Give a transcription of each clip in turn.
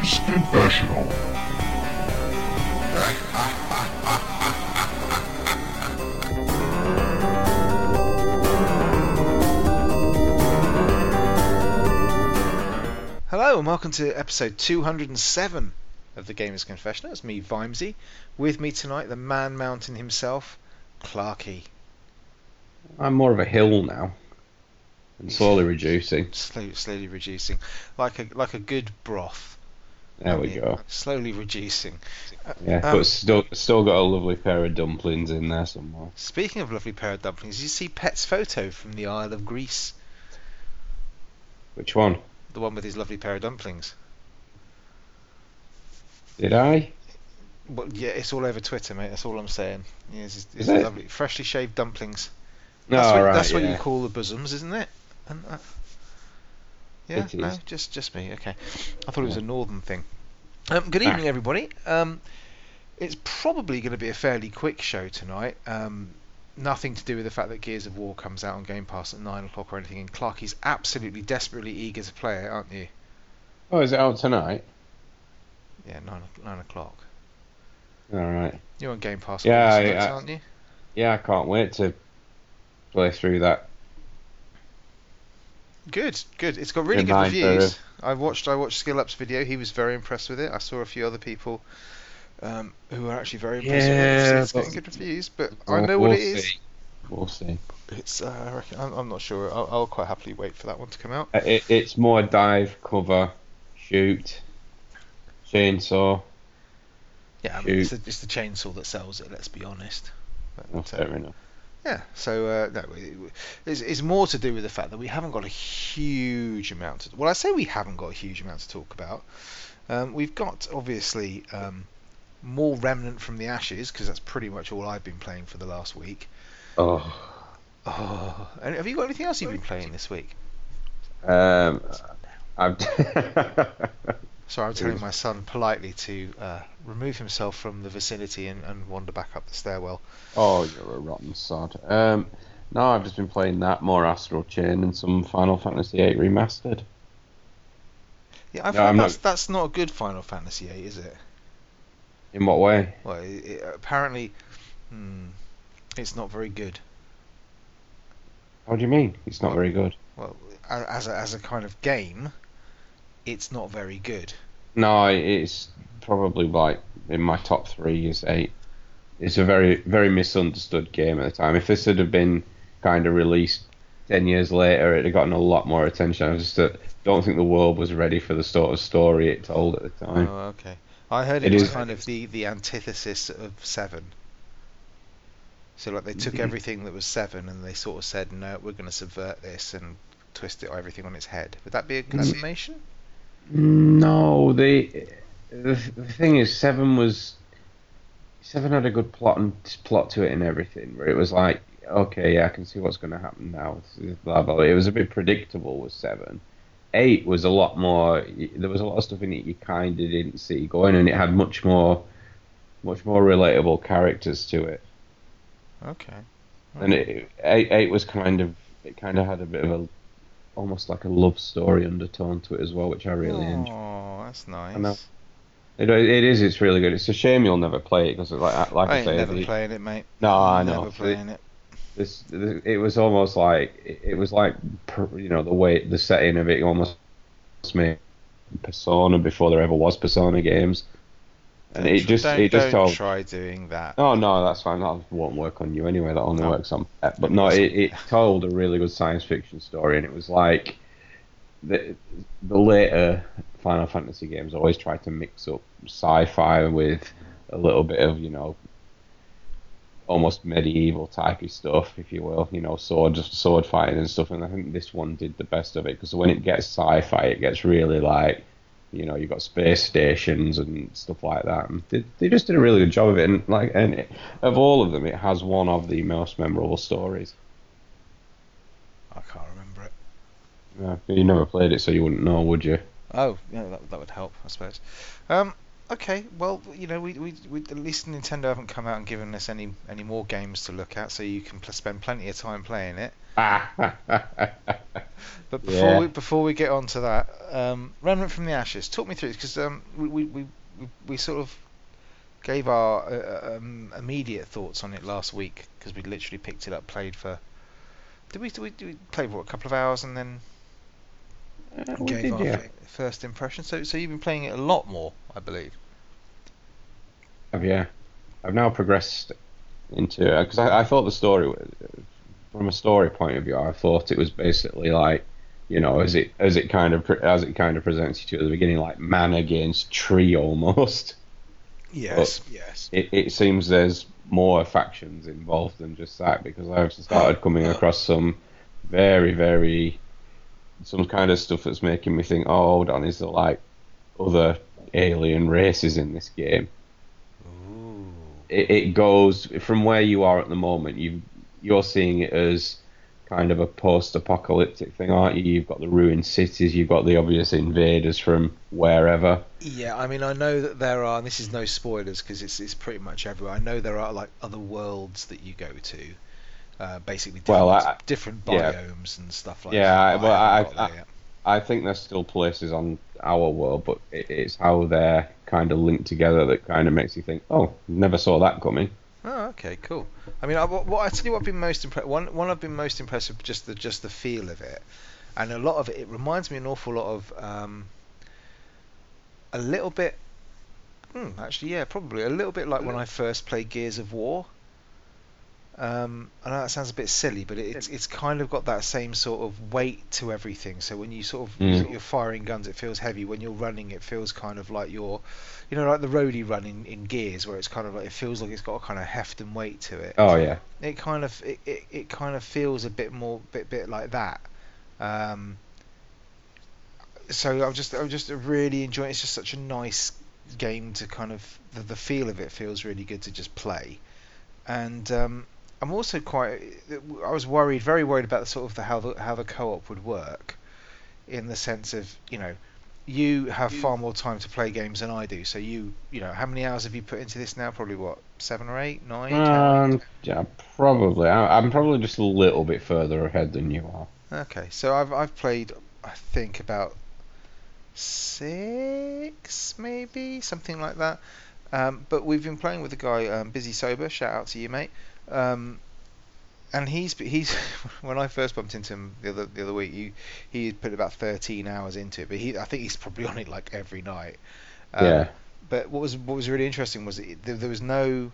Gamer's Confessional. Hello and welcome to episode 207 of the Gamers Confessional. It's me, Vimesy. With me tonight, the man mountain himself, Clarky. I'm more of a hill now, and slowly reducing. Slow, slowly reducing, like a like a good broth. There we Yeah, go. Slowly reducing. Yeah, Um, but still, still got a lovely pair of dumplings in there somewhere. Speaking of lovely pair of dumplings, you see Pet's photo from the Isle of Greece, Which one? the one with his lovely pair of dumplings. Did I? Well, yeah, it's all over Twitter, mate. That's all I'm saying. Yeah, it's, it's lovely, freshly shaved dumplings. No, That's, what, right, that's what you call the bosoms, isn't it? And, uh, yeah, It no, is. just just me. Okay, I thought it was a northern thing. Um, good Ah. evening, everybody. Um, it's probably going to be a fairly quick show tonight. Um, nothing to do with the fact that Gears of War comes out on Game Pass at nine o'clock or anything. And Clark is absolutely desperately eager to play it, aren't you? Oh, is it out tonight? Yeah, nine nine o'clock. All right. You're on Game Pass, Yeah, all I- nights, I- aren't you? Yeah, I can't wait to play through that. Good, good. It's got really Good good night, reviews. I watched I watched Skill Up's video. He was very impressed with it. I saw a few other people um, who were actually very impressed Yeah, with it. It's getting good reviews, but I We'll- know what we'll it is. see. We'll see. It's uh, I reckon, I'm, I'm not sure. I'll, I'll quite happily wait for that one to come out. Uh, It, it's more dive, cover, shoot, chainsaw. Yeah, I mean, it's, the, it's the chainsaw that sells it. Let's be honest. But, Oh, uh, fair enough. Yeah, so uh, no, it- it's, it's more to do with the fact that we haven't got a huge amount. To, well, I say we haven't got a huge amount to talk about. Um, we've got obviously um, more Remnant from the Ashes because that's pretty much all I've been playing for the last week. Oh. Oh, and have you got anything else you've been playing this week? Um, I've. Sorry, I'm telling my son politely to uh, remove himself from the vicinity and, and wander back up the stairwell. Oh, you're a rotten sod. Um, no, I've just been playing that, more Astral Chain, and some Final Fantasy VIII Remastered. Yeah, I've No, heard I'm not- that's, that's not a good Final Fantasy VIII, is it? In what way? Well, it, it, apparently, hmm, it's not very good. How do you mean? It's not very good. Well, as a, as a kind of game, it's not very good. No, it's probably like in my top three is eight. It's a very, very misunderstood game at the time. If this had have been kind of released ten years later, it'd have gotten a lot more attention. I just uh, don't think the world was ready for the sort of story it told at the time. Oh, okay. I heard it, It was is- kind of the, the antithesis of Seven. So like they took Mhm. everything that was Seven and they sort of said, no, we're going to subvert this and twist it everything on its head. Would that be a good Mm. summation? No, the, the the thing is, Seven was Seven had a good plot and plot to it and everything. Where it was like, okay, yeah, I can see what's going to happen now. Blah blah. It was a bit predictable with Seven. Eight was a lot more. There was a lot of stuff in it you kind of didn't see going, and it had much more, much more relatable characters to it. Okay. And it, eight, eight was kind of it kind of had a bit of a almost like a love story undertone to it as well, which I really enjoyed. Oh, that's nice. I uh, know. It, it is. It's really good. It's a shame you'll never play it because, like, like I I, say, never the- playing it, mate. no, I know. Never playing it. This, this, it was almost like it, it was like you know the way the setting of it almost made Persona before there ever was Persona games, and Don't it just don't, it just don't told. try doing that. Oh no, that's fine. That won't work on you anyway. That only No. works on. Pet. But no, it, it told a really good science fiction story, and it was like the the later Final Fantasy games always try to mix up sci-fi with a little bit of you know almost medieval typey stuff, if you will. You know, sword just sword fighting and stuff. And I think this one did the best of it because when it gets sci-fi, it gets really like you know, you've got space stations and stuff like that. And they, they just did a really good job of it. And like, and it, of all of them, it has one of the most memorable stories. I can't remember it. Yeah, you never played it, so you wouldn't know, would you? Oh, yeah, that, that would help, I suppose. Um, okay, well, you know, we, we, we at least Nintendo haven't come out and given us any any more games to look at, so you can pl- spend plenty of time playing it. But before Yeah. we before we get on to that, um, Remnant from the Ashes, talk me through it, because um, we, we, we, we- sort of gave our uh, um, immediate thoughts on it last week because we literally picked it up, played for. Did we, did we, did we play for what, a couple of hours and then we gave did, our yeah. first impression? So so you've been playing it a lot more, I believe. Have yeah. I've now progressed into uh, because I, I thought the story from a story point of view, I thought it was basically like you know as it as it kind of as it kind of presents you to at the beginning, like man against tree almost. Yes, yes. It, it seems there's more factions involved than just that because I've started coming across some very very some kind of stuff that's making me think, oh, hold on, is there like other alien races in this game? It, it goes from where you are at the moment. You you're seeing it as kind of a post-apocalyptic thing, aren't you? You've got the ruined cities. You've got the obvious invaders from wherever. Yeah, I mean, I know that there are, and this is no spoilers because it's it's pretty much everywhere. I know there are like other worlds that you go to, uh, basically different, Well, I- different yeah. biomes and stuff like that. Yeah, I- that. well, I- I- there. I think there's still places on our world, but it, it's how they're kind of linked together that kind of makes you think, oh, never saw that coming. Oh, okay, cool. I mean, I, what, I tell you what I've been most impressed. One, one I've been most impressed with just the just the feel of it, and a lot of it. It reminds me an awful lot of um, a little bit. Hmm, actually, yeah, probably a little bit like when I first played Gears of War. Um, I know that sounds a bit silly, but it's it's kind of got that same sort of weight to everything. So when you sort of Mm. you're firing guns, it feels heavy. When you're running, it feels kind of like you're, you know, like the roadie run in, in Gears, where it's kind of like it feels like it's got a kind of heft and weight to it. Oh yeah, It kind of it, it, it kind of feels a bit more bit bit like that. Um, so I'm just I'm just really enjoying. It. It's just such a nice game to kind of the, the feel of it feels really good to just play, and um, I'm also quite I was worried very worried about the sort of the how the how the co-op would work, in the sense of you know. You have far more time to play games than I do. So you, you know, how many hours have you put into this now? Probably what, seven or eight, nine, ten? um, yeah, probably. I, I'm probably just a little bit further ahead than you are. Okay, so I've I've played I think about six maybe something like that. Um, but we've been playing with a guy, um, Busy Sober. Shout out to you, mate. Um, and he's he's when I first bumped into him the other the other week, he he had put about 13 hours into it, but he I think he's probably on it like every night. Um, yeah, But what was what was really interesting was it, there, there was no.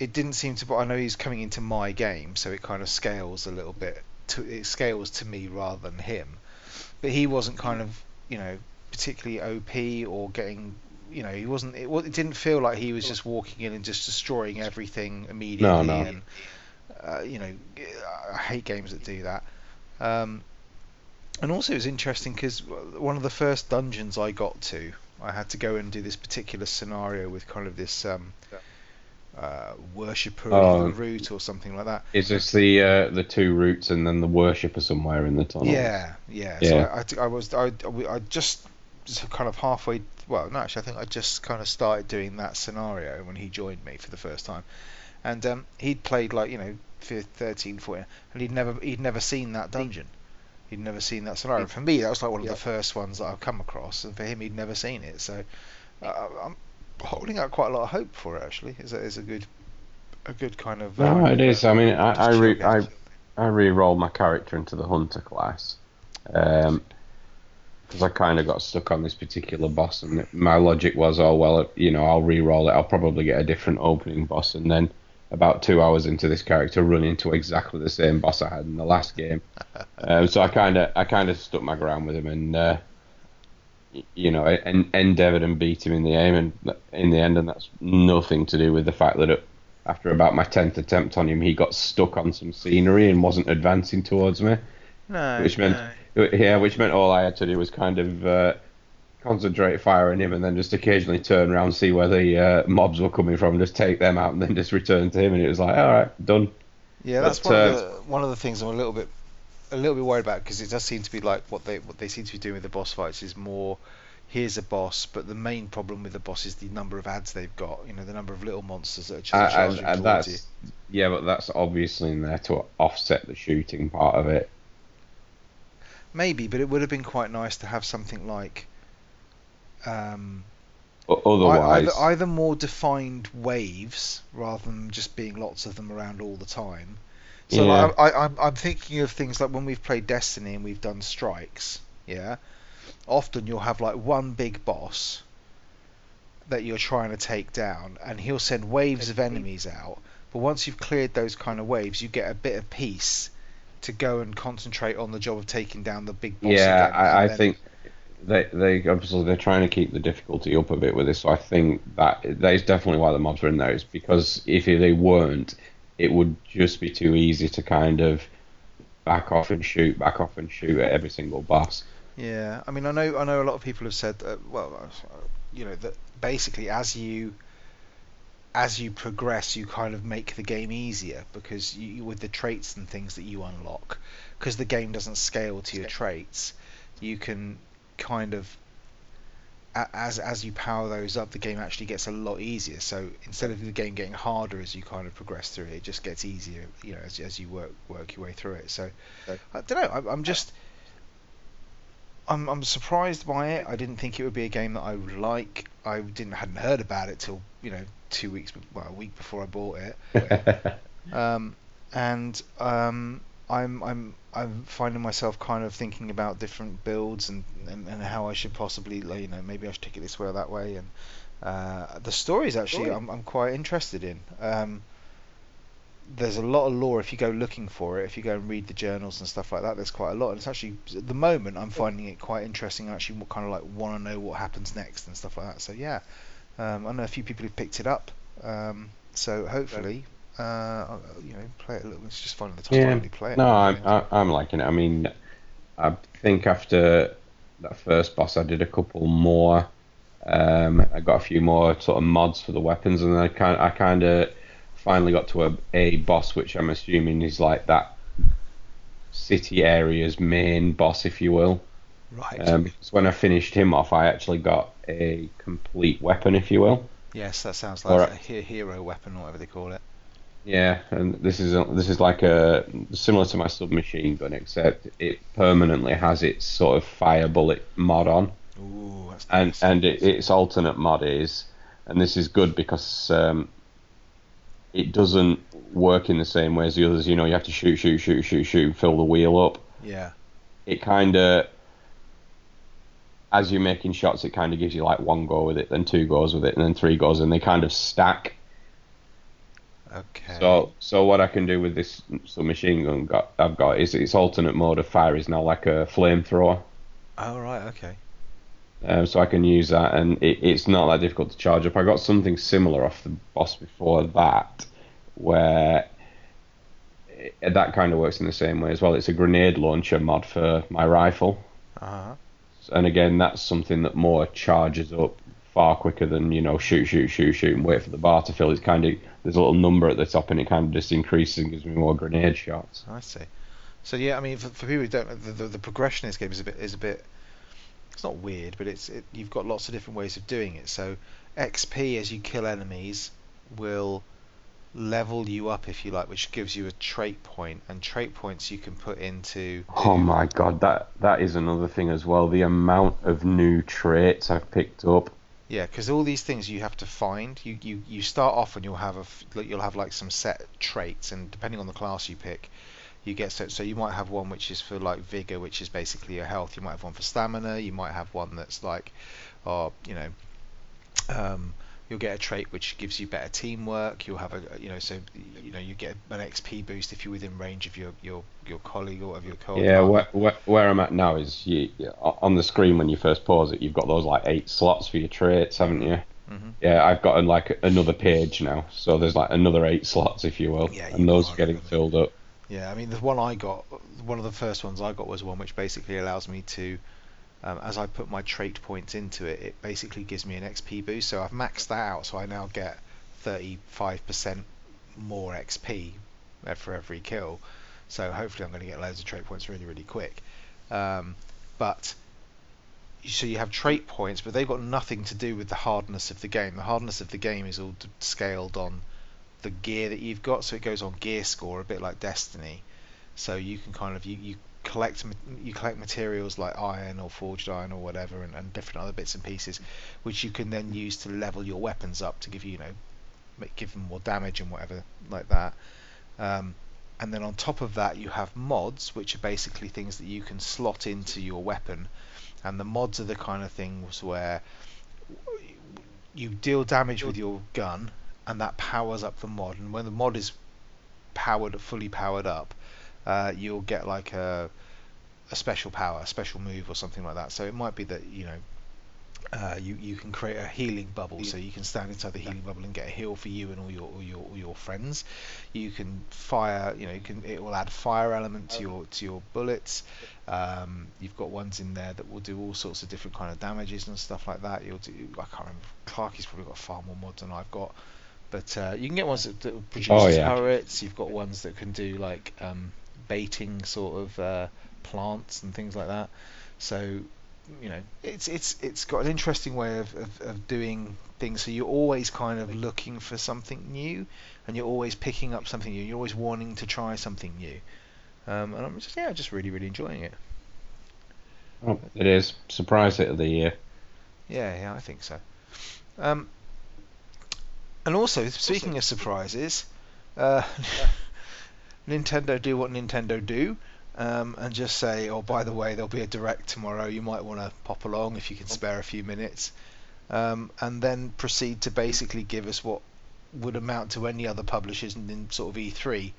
It didn't seem to. But I know he's coming into my game, so it kind of scales a little bit. To it scales to me rather than him. But he wasn't kind of you know particularly OP or getting. You know, he wasn't. It, it didn't feel like he was just walking in and just destroying everything immediately. no. And uh, you know, I hate games that do that. Um, and also, it was interesting because one of the first dungeons I got to, I had to go and do this particular scenario with kind of this um, uh, worshipper Oh. of the root or something like that. is this the uh, the two roots and then the worshipper somewhere in the tunnel? Yeah, yeah. So Yeah. I, I t- I was I, I just kind of halfway. Well, no, actually, I think I just kind of started doing that scenario when he joined me for the first time, and um, he'd played like you know for 13, 14, and he'd never he'd never seen that dungeon. He'd never seen that scenario. For me, that was like one of the first ones that I've come across, and for him, he'd never seen it. So uh, I'm holding out quite a lot of hope for it. Actually, is a is a good a good kind of. No, um, it is. I mean, I I, re- I I re-rolled my character into the hunter class because I kind of got stuck on this particular boss, and my logic was, oh well, you know, I'll re-roll it. I'll probably get a different opening boss, and then about two hours into this character, run into exactly the same boss I had in the last game. um, so I kind of I kind of stuck my ground with him, and uh, you know, en- endeavoured and beat him in the aim, and in the end, and that's nothing to do with the fact that. It, after about my tenth attempt on him, he got stuck on some scenery and wasn't advancing towards me. no, which meant- no. Yeah, which meant all I had to do was kind of uh, concentrate on him, and then just occasionally turn around, see where the uh, mobs were coming from, just take them out, and then just return to him, and it was like, all right, done. Yeah, that's But, one, uh, of the, one of the things I'm a little bit a little bit worried about because it does seem to be like what they what they seem to be doing with the boss fights is more here's a boss, but the main problem with the boss is the number of ads they've got. You know, the number of little monsters that are And, charging and, and towards you. that's yeah, but that's obviously in there to offset the shooting part of it. Maybe, but it would have been quite nice to have something like. Um, Otherwise, either, either more defined waves rather than just being lots of them around all the time. So Yeah. like, I, I, I'm, I'm thinking of things like when we've played Destiny and we've done strikes. Yeah, often you'll have like one big boss that you're trying to take down, and he'll send waves of enemies out. But once you've cleared those kind of waves, you get a bit of peace to go and concentrate on the job of taking down the big boss. yeah, again, I, I then- think they they obviously they're trying to keep the difficulty up a bit with this. So I think that that is definitely why the mobs are in there. Is because if they weren't, it would just be too easy to kind of back off and shoot, back off and shoot at every single boss. Yeah, I mean, I know, I know, a lot of people have said, uh, well, you know, that basically as you as you progress, you kind of make the game easier because you, with the traits and things that you unlock, because the game doesn't scale to your traits, you can kind of as as you power those up, the game actually gets a lot easier. So instead of the game getting harder as you kind of progress through it, it just gets easier, you know, as, as you work work your way through it. So I don't know. I'm, I'm just I'm I'm surprised by it. I didn't think it would be a game that I would like. I didn't hadn't heard about it till you know two weeks, well, a week before I bought it. Um, and um, I'm I'm I'm finding myself kind of thinking about different builds and, and, and how I should possibly like, you know maybe I should take it this way or that way. And uh, the stories actually I'm I'm quite interested in. Um, there's a lot of lore if you go looking for it. If you go and read the journals and stuff like that, there's quite a lot. And it's actually at the moment I'm finding it quite interesting. I actually kind of like want to know what happens next and stuff like that. So yeah, um, I know a few people who've picked it up. Um, so hopefully, uh, you know, play it a little. It's just finding the time to Yeah. actually play it. No, I'm I, I'm liking it. I mean, I think after that first boss, I did a couple more. Um, I got a few more sort of mods for the weapons, and I kind I kind of finally got to a, a boss, which I'm assuming is like that city area's main boss, if you will. Right. Um, because when I finished him off, I actually got a complete weapon, if you will. yes, that sounds like alright. a hero weapon or whatever they call it. Yeah, and this is a, this is like a similar to my submachine gun, except it permanently has its sort of fire bullet mod on, Ooh, that's and nice. and it, its alternate mod is, and this is good because um, it doesn't work in the same way as the others. You know, you have to shoot, shoot, shoot, shoot, shoot, fill the wheel up. yeah. It kind of, as you're making shots, it kind of gives you like one go with it, then two goes with it, and then three goes, and they kind of stack. Okay. So, so what I can do with this submachine gun got, I've got is its alternate mode of fire is now like a flamethrower. Oh right. Okay. Um, so I can use that, and it, it's not that difficult to charge up. I got something similar off the boss before that, where it, that kind of works in the same way as well. It's a grenade launcher mod for my rifle, Uh huh. And again, that's something that more charges up far quicker than you know shoot, shoot, shoot, shoot, and wait for the bar to fill. It's kind of there's a little number at the top, and it kind of just increases and gives me more grenade shots. I see. So yeah, I mean, for, for people who don't, the, the the progression in this game is a bit is a bit. It's not weird, but it's it, you've got lots of different ways of doing it. So XP as you kill enemies will level you up if you like, which gives you a trait point, and trait points you can put into. Oh my god, that that is another thing as well. The amount of new traits I've picked up. Yeah, because all these things you have to find. You, you you start off and you'll have a f- you'll have like some set traits, and depending on the class you pick, you get so so you might have one which is for like vigor, which is basically your health. You might have one for stamina. You might have one that's like, or you know, um, you'll get a trait which gives you better teamwork. You'll have a you know so you know you get an XP boost if you're within range of your your your colleague or of your colleague. Yeah, where, where, where I'm at now is you, on the screen when you first pause it, you've got those like eight slots for your traits, haven't you? Mhm. Yeah, I've got like another page now, so there's like another eight slots, if you will, Yeah, you and those are getting filled up. Yeah, I mean the one I got, one of the first ones I got was one which basically allows me to, um, as I put my trait points into it, it basically gives me an XP boost. So I've maxed that out, so I now get 35% more XP for every kill. So hopefully I'm going to get loads of trait points really, really quick. Um, but so you have trait points, but they've got nothing to do with the hardness of the game. The hardness of the game is all scaled on the gear that you've got, so it goes on gear score, a bit like Destiny. So you can kind of you, you collect you collect materials like iron or forged iron or whatever, and, and different other bits and pieces, which you can then use to level your weapons up to give you you know make, give them more damage and whatever like that. Um, and then on top of that, you have mods, which are basically things that you can slot into your weapon. And the mods are the kind of things where you deal damage with your gun, and that powers up the mod. And when the mod is powered, fully powered up, uh, you'll get like a a special power, a special move, or something like that. So it might be that you know uh, you you can create a healing bubble, so you can stand inside the healing bubble and get a heal for you and all your all your all your friends. You can fire, you know, you can it will add fire element to your to your bullets. Um, you've got ones in there that will do all sorts of different kind of damages and stuff like that. You'll do I can't remember. Clarky's probably got far more mods than I've got, but uh, you can get ones that, that produce Oh, yeah. turrets. You've got ones that can do like um, baiting sort of uh, plants and things like that. So you know, it's it's it's got an interesting way of, of, of doing things. So you're always kind of looking for something new, and you're always picking up something new. You're always wanting to try something new. Um, and I'm just yeah, just really really enjoying it. Oh, it is surprise hit of the year. Yeah, yeah, I think so. Um, and also, speaking of surprises, uh, Nintendo do what Nintendo do, um, and just say, oh, by the way, there'll be a direct tomorrow. You might want to pop along if you can spare a few minutes, um, and then proceed to basically give us what would amount to any other publishers in, sort of E3,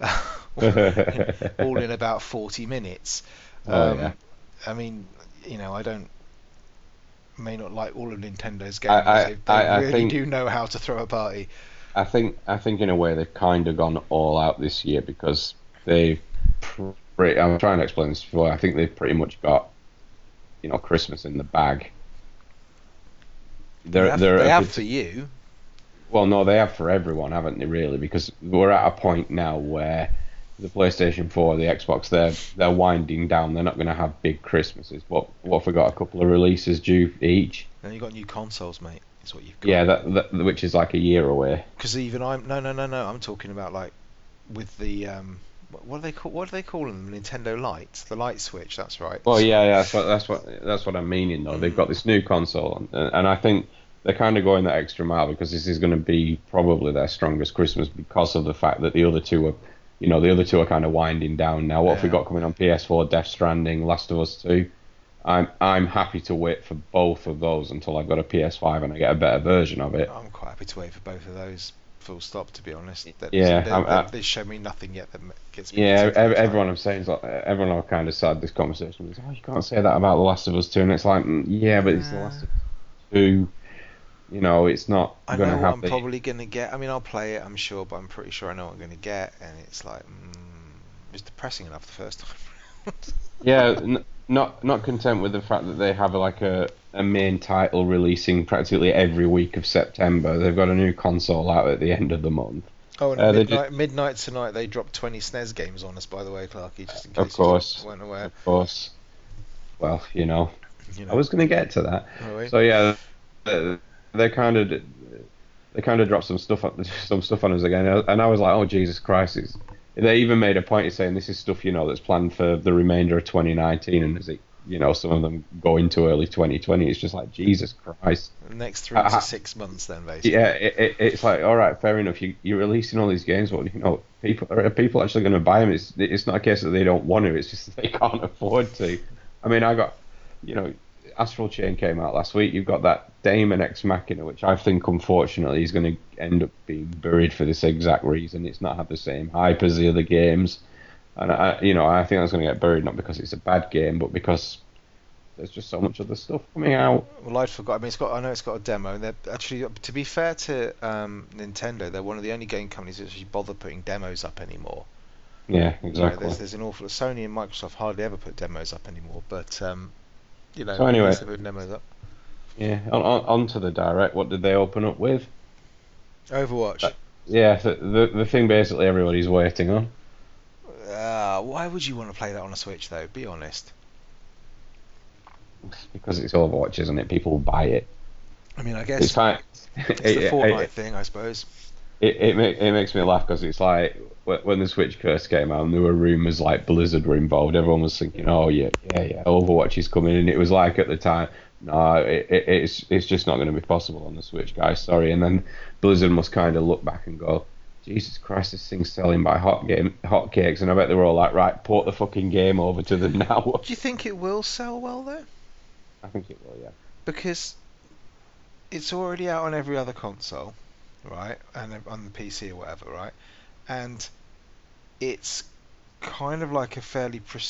all in about 40 minutes. Oh, Um, yeah. I mean, you know, I don't may not like all of Nintendo's games. I- they they I- I really think- do know how to throw a party. I think I think in a way they've kind of gone all out this year because they've. Pretty, I'm trying to explain this before. I think they've pretty much got, you know, Christmas in the bag. They're they have, they're they have bit- for you. Well, no, they have for everyone, haven't they? Really, because we're at a point now where the PlayStation 4, the Xbox, they're they're winding down. They're not going to have big Christmases. But what if we got a couple of releases due each? And you got new consoles, mate. Is what you've got. Yeah, that, that which is like a year away. Because even I'm no no no no. I'm talking about like with the um. what- do they call? What do they call them? Nintendo Lights, the light switch. That's right. Well, yeah, yeah, that's what that's what that's what I'm meaning. Though they've got this new console, and, and I think they're kind of going that extra mile because this is going to be probably their strongest Christmas because of the fact that the other two are, you know, the other two are kind of winding down now. What have we got coming on PS4? Death Stranding, Last of Us Two. I'm I'm happy to wait for both of those until I've got a PS5 and I get a better version of it. I'm quite happy to wait for both of those. Full stop. To be honest. Yeah, They, I'm- they, I- they show me nothing yet that gets me. Yeah, ev- everyone I'm saying is like everyone I've kind of sad this conversation is, oh, you can't say that about The Last of Us Two, and it's like, mm, yeah, but it's The Last of Us Two. You know, it's not I know what I'm the probably going to get. I mean, I'll play it, I'm sure, but I'm pretty sure I know what I'm going to get, and it's like, mm, it was depressing enough the first time. yeah, n- not not content with the fact that they have like a a main title releasing practically every week of September. They've got a new console out at the end of the month. oh, and Uh, midnight, midnight tonight they dropped 20 SNES games on us, by the way, Clarky, just in case Of you course. weren't aware. Of course. Well, you know, You know, I was going to get to that. Oh. So yeah, they- they kind of they kind of dropped some stuff on, some stuff on us again, and I was like, oh Jesus Christ! It's, they even made a point of saying this is stuff you know that's planned for the remainder of 2019, and as it you know some of them go into early 2020, it's just like Jesus Christ. The next three Uh, to six months, then, basically. Yeah, it, it, it's like all right, fair enough. You you're releasing all these games, but you know people are people actually going to buy them? It's it's not a case that they don't want to. It's just they can't afford to. I mean, I got you know Astral Chain came out last week. You've got that Daemon X Machina, which I think unfortunately is going to end up being buried for this exact reason. It's not had the same hype as the other games, and I you know I think that's going to get buried not because it's a bad game, but because there's just so much other stuff coming out. Well, I'd forgot. I mean, it's got. I know it's got a demo. They're actually, to be fair to um, Nintendo, they're one of the only game companies that actually bother putting demos up anymore. Yeah, You know, exactly. there's, there's an awful. Sony and Microsoft hardly ever put demos up anymore, but um, you know, So anyway- at least they're putting demos up. Yeah, on, on, on to the direct. What did they open up with? Overwatch. Uh, Yeah, the, the the thing basically everybody's waiting on. Uh, why would you want to play that on a Switch, though? Be honest. because it's Overwatch, isn't it? People buy it. I mean, I It's guess fine. it's the Fortnite thing, I suppose. It it, ma- it makes me laugh because it's like when the Switch curse came out and there were rumors like Blizzard were involved. Everyone was thinking, oh yeah, yeah, yeah, Overwatch is coming, and it was like at the time, no, it, it, it's it's just not going to be possible on the Switch, guys. Sorry. And then Blizzard must kind of look back and go, Jesus Christ, this thing's selling by hot game hotcakes, and I bet they were all like, right, port the fucking game over to them now. Do you think it will sell well though? I think it will, yeah. Because it's already out on every other console, right, and on the PC or whatever, right, and it's kind of like a fairly pre-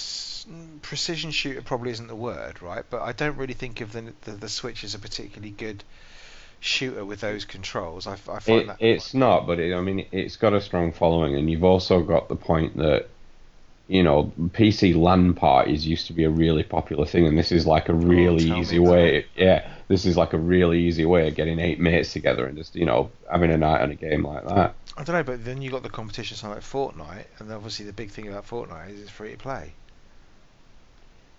precision shooter. Probably isn't the word, right? But I don't really think of the the, the Switch as a particularly good shooter with those controls. I find It, that it's not, but it, I mean, it's got a strong following, and you've also got the point that, you know, PC LAN parties used to be a really popular thing, and this is like a oh, really tell me easy way. Yeah, this is like a really easy way of getting eight mates together and just, you know, having a night on a game like that. I don't know, but then you got the competition something like Fortnite, and obviously the big thing about Fortnite is it's free to play.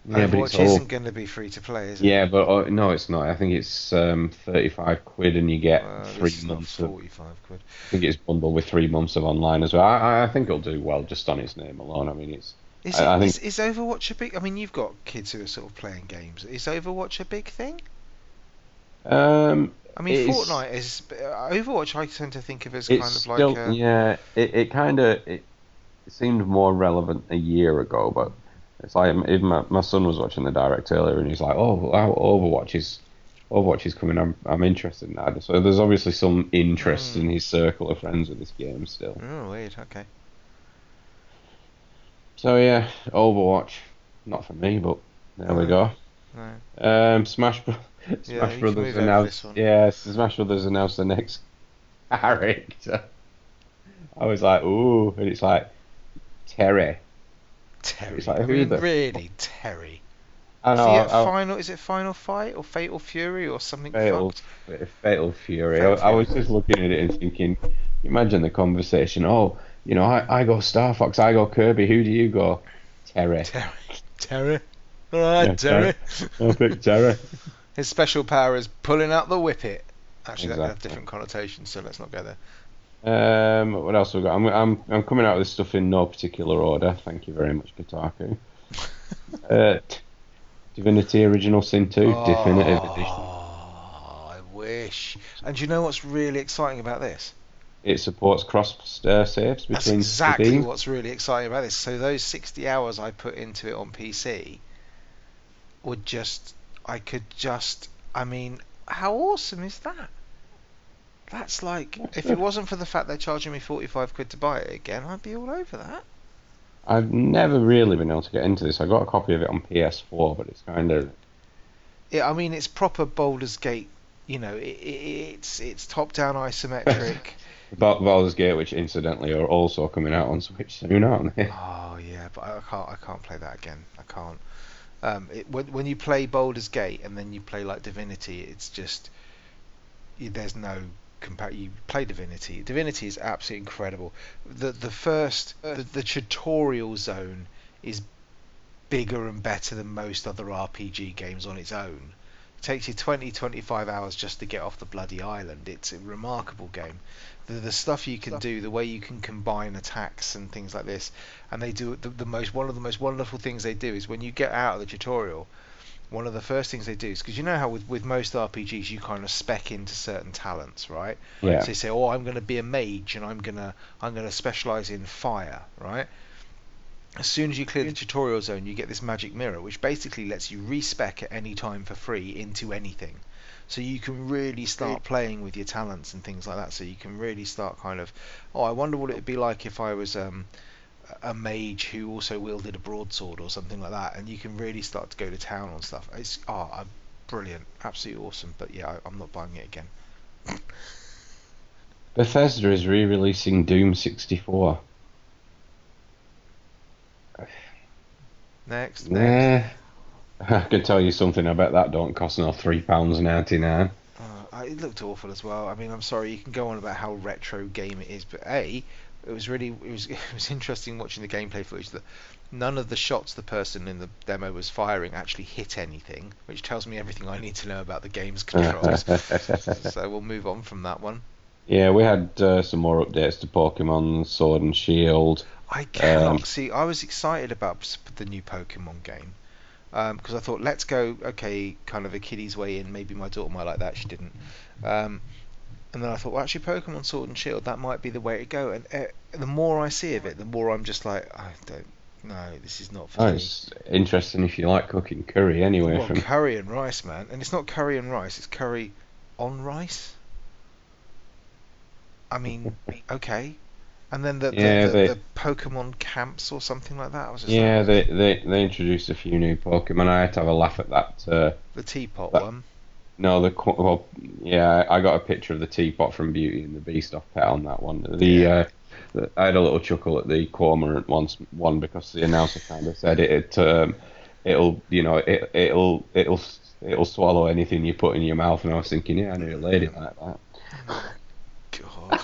Yeah, but Overwatch it's all. isn't going to be free to play, is it? Yeah, but uh, no, it's not. I think it's um, thirty-five quid, and you get three this is not months of. 45 quid. I think it's bundled with three months of online as well. I, I think it'll do well just on its name alone. I mean, it's Is, I- it, I think- is, is Overwatch a big? I mean, you've got kids who are sort of playing games. Is Overwatch a big thing? um, I mean, Fortnite is Overwatch. I tend to think of as kind of still like a, yeah. It, it kind of it, it seemed more relevant a year ago, but it's like even my, my son was watching the direct earlier, and he's like, "Oh, wow, Overwatch is Overwatch is coming. I'm I'm interested in that." So there's obviously some interest Hmm. in his circle of friends with this game still. Oh, weird. Okay. So yeah, Overwatch, not for me, but there we go. No. Um, Smash. Yeah, Smash can Brothers announced. Yeah, Smash Brothers announced the next character. I was like, ooh, and it's like Terry. Terry. It's like, I who mean, really, Terry. I Is know. he at I- final? Is it Final Fight or Fatal Fury or something Fatal. Fatal Fury. Fatal I, I was just looking at it and thinking, imagine the conversation. Oh, you know, I, I go Star Fox, I go Kirby. Who do you go? Terry. Terry. Terry. All right, Yeah, Terry. I pick Terry. His special power is pulling out the whippet. Actually, that would have different connotations, so let's not go there. Um, what else have we got? I'm, I'm, I'm coming out with this stuff in no particular order. Thank you very much, Kotaku. uh, Divinity Original Sin 2 Definitive Edition. Oh, I wish. And do you know what's really exciting about this? It supports cross uh, saves That's exactly Steam. what's really exciting about this. So those 60 hours I put into it on PC would just, I could just, I mean, how awesome is that? That's like, if it wasn't for the fact they're charging me 45 quid to buy it again, I'd be all over that. I've never really been able to get into this. I got a copy of it on PS4, but it's kind of Yeah, I mean, it's proper Baldur's Gate. You know, it, it, it's it's top-down isometric. Bal- Baldur's Gate, which incidentally are also coming out on Switch soon, aren't they? Oh yeah, but I can't. I can't play that again. I can't. Um, it, when when you play Baldur's Gate and then you play like Divinity, it's just there's no You play Divinity. Divinity is absolutely incredible. The the first the, the tutorial zone is bigger and better than most other RPG games on its own. It takes you 20 25 hours just to get off the bloody island. It's a remarkable game. The, the stuff you can do, the way you can combine attacks and things like this, and they do the, the most one of the most wonderful things they do is when you get out of the tutorial one of the first things they do is because you know how with, with most RPGs you kind of spec into certain talents right? Yeah. so you say oh I'm going to be a mage and I'm going to I'm going to specialize in fire right? As soon as you clear the tutorial zone you get this magic mirror which basically lets you respec at any time for free into anything. So you can really start playing with your talents and things like that. So you can really start kind of oh I wonder what it would be like if I was um a mage who also wielded a broadsword or something like that, and you can really start to go to town on stuff. It's oh, brilliant, absolutely awesome. But yeah, I, I'm not buying it again. Bethesda is re-releasing Doom 64. Next, next. Nah. I can tell you something. I bet that don't cost no three pounds ninety nine. Uh, it looked awful as well. I mean, I'm sorry, you can go on about how retro game it is, but a it was really it was it was interesting watching the gameplay footage that none of the shots the person in the demo was firing actually hit anything, which tells me everything I need to know about the game's controls. so we'll move on from that one. Yeah, we had uh, some more updates to Pokemon Sword and Shield. I cannot Um, see. I was excited about the new Pokemon game because I thought, let's go, okay, kind of a kiddie's way in. Maybe my daughter might like that. She didn't. Um, and then I thought, well, actually, Pokemon Sword and Shield, that might be the way to go. And uh, the more I see of it, the more I'm just like, I don't. know, this is not for Oh, me. it's interesting if you like cooking curry anyway. Well, from curry and rice, man, and it's not curry and rice; it's curry on rice. I mean, okay. And then the the, Yeah, the, they- the Pokemon camps or something like that. I was just yeah, like, they, they they introduced a few new Pokemon. I had to have a laugh at that. Uh, the teapot that- one. No, the qu- well, yeah, I got a picture of the teapot from Beauty and the Beast off pet on that one. The, Yeah. uh, the I had a little chuckle at the cormorant once one because the announcer kind of said it. it um, it'll you know it it'll it'll it'll swallow anything you put in your mouth, and I was thinking, yeah, I knew a lady like that. God,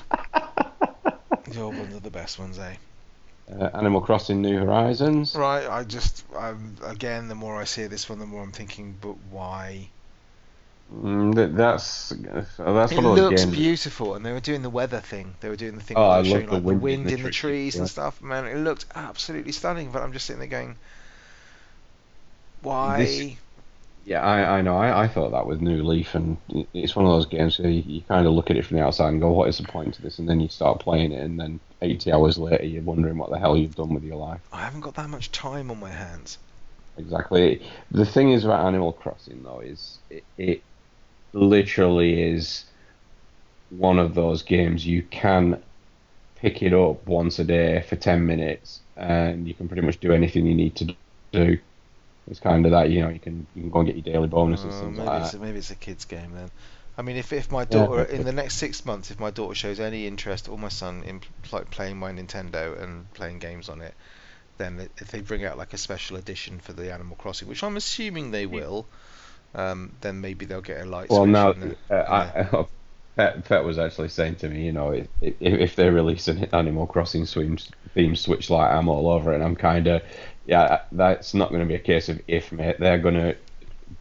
you're one of the best ones, eh? Uh, Animal Crossing New Horizons. Right. I just, I'm again, the more I see this one, the more I'm thinking, but why? Mm, that's that's it one of those looks games. beautiful, and they were doing the weather thing. They were doing the thing Oh, where they were showing the like the wind wind in the in the trees, trees yeah. and stuff. Man, it looked absolutely stunning. But I'm just sitting there going, why? This- Yeah, I, I know. I, I thought that with New Leaf, and it's one of those games where you, you kind of look at it from the outside and go, "What is the point of this?" And then you start playing it, and then 80 hours later, you're wondering what the hell you've done with your life. I haven't got that much time on my hands. Exactly. The thing is about Animal Crossing, though, is it, it literally is one of those games you can pick it up once a day for 10 minutes, and you can pretty much do anything you need to do. It's kind of that, you know, you can you can go and get your daily bonuses, Oh, things maybe like it's that. a, maybe it's a kids game then. I mean, if if my Yeah. daughter in the next six months, if my daughter shows any interest or my son in like playing my Nintendo and playing games on it, then if they bring out like a special edition for the Animal Crossing, which I'm assuming they will, um, then maybe they'll get a light switch. Well, now, uh, a- I, Pet, Pet was actually saying to me, you know, if, if, they release an Animal Crossing theme Switch like I'm all over it, and I'm kind of, yeah, that's not going to be a case of if, mate. They're going to.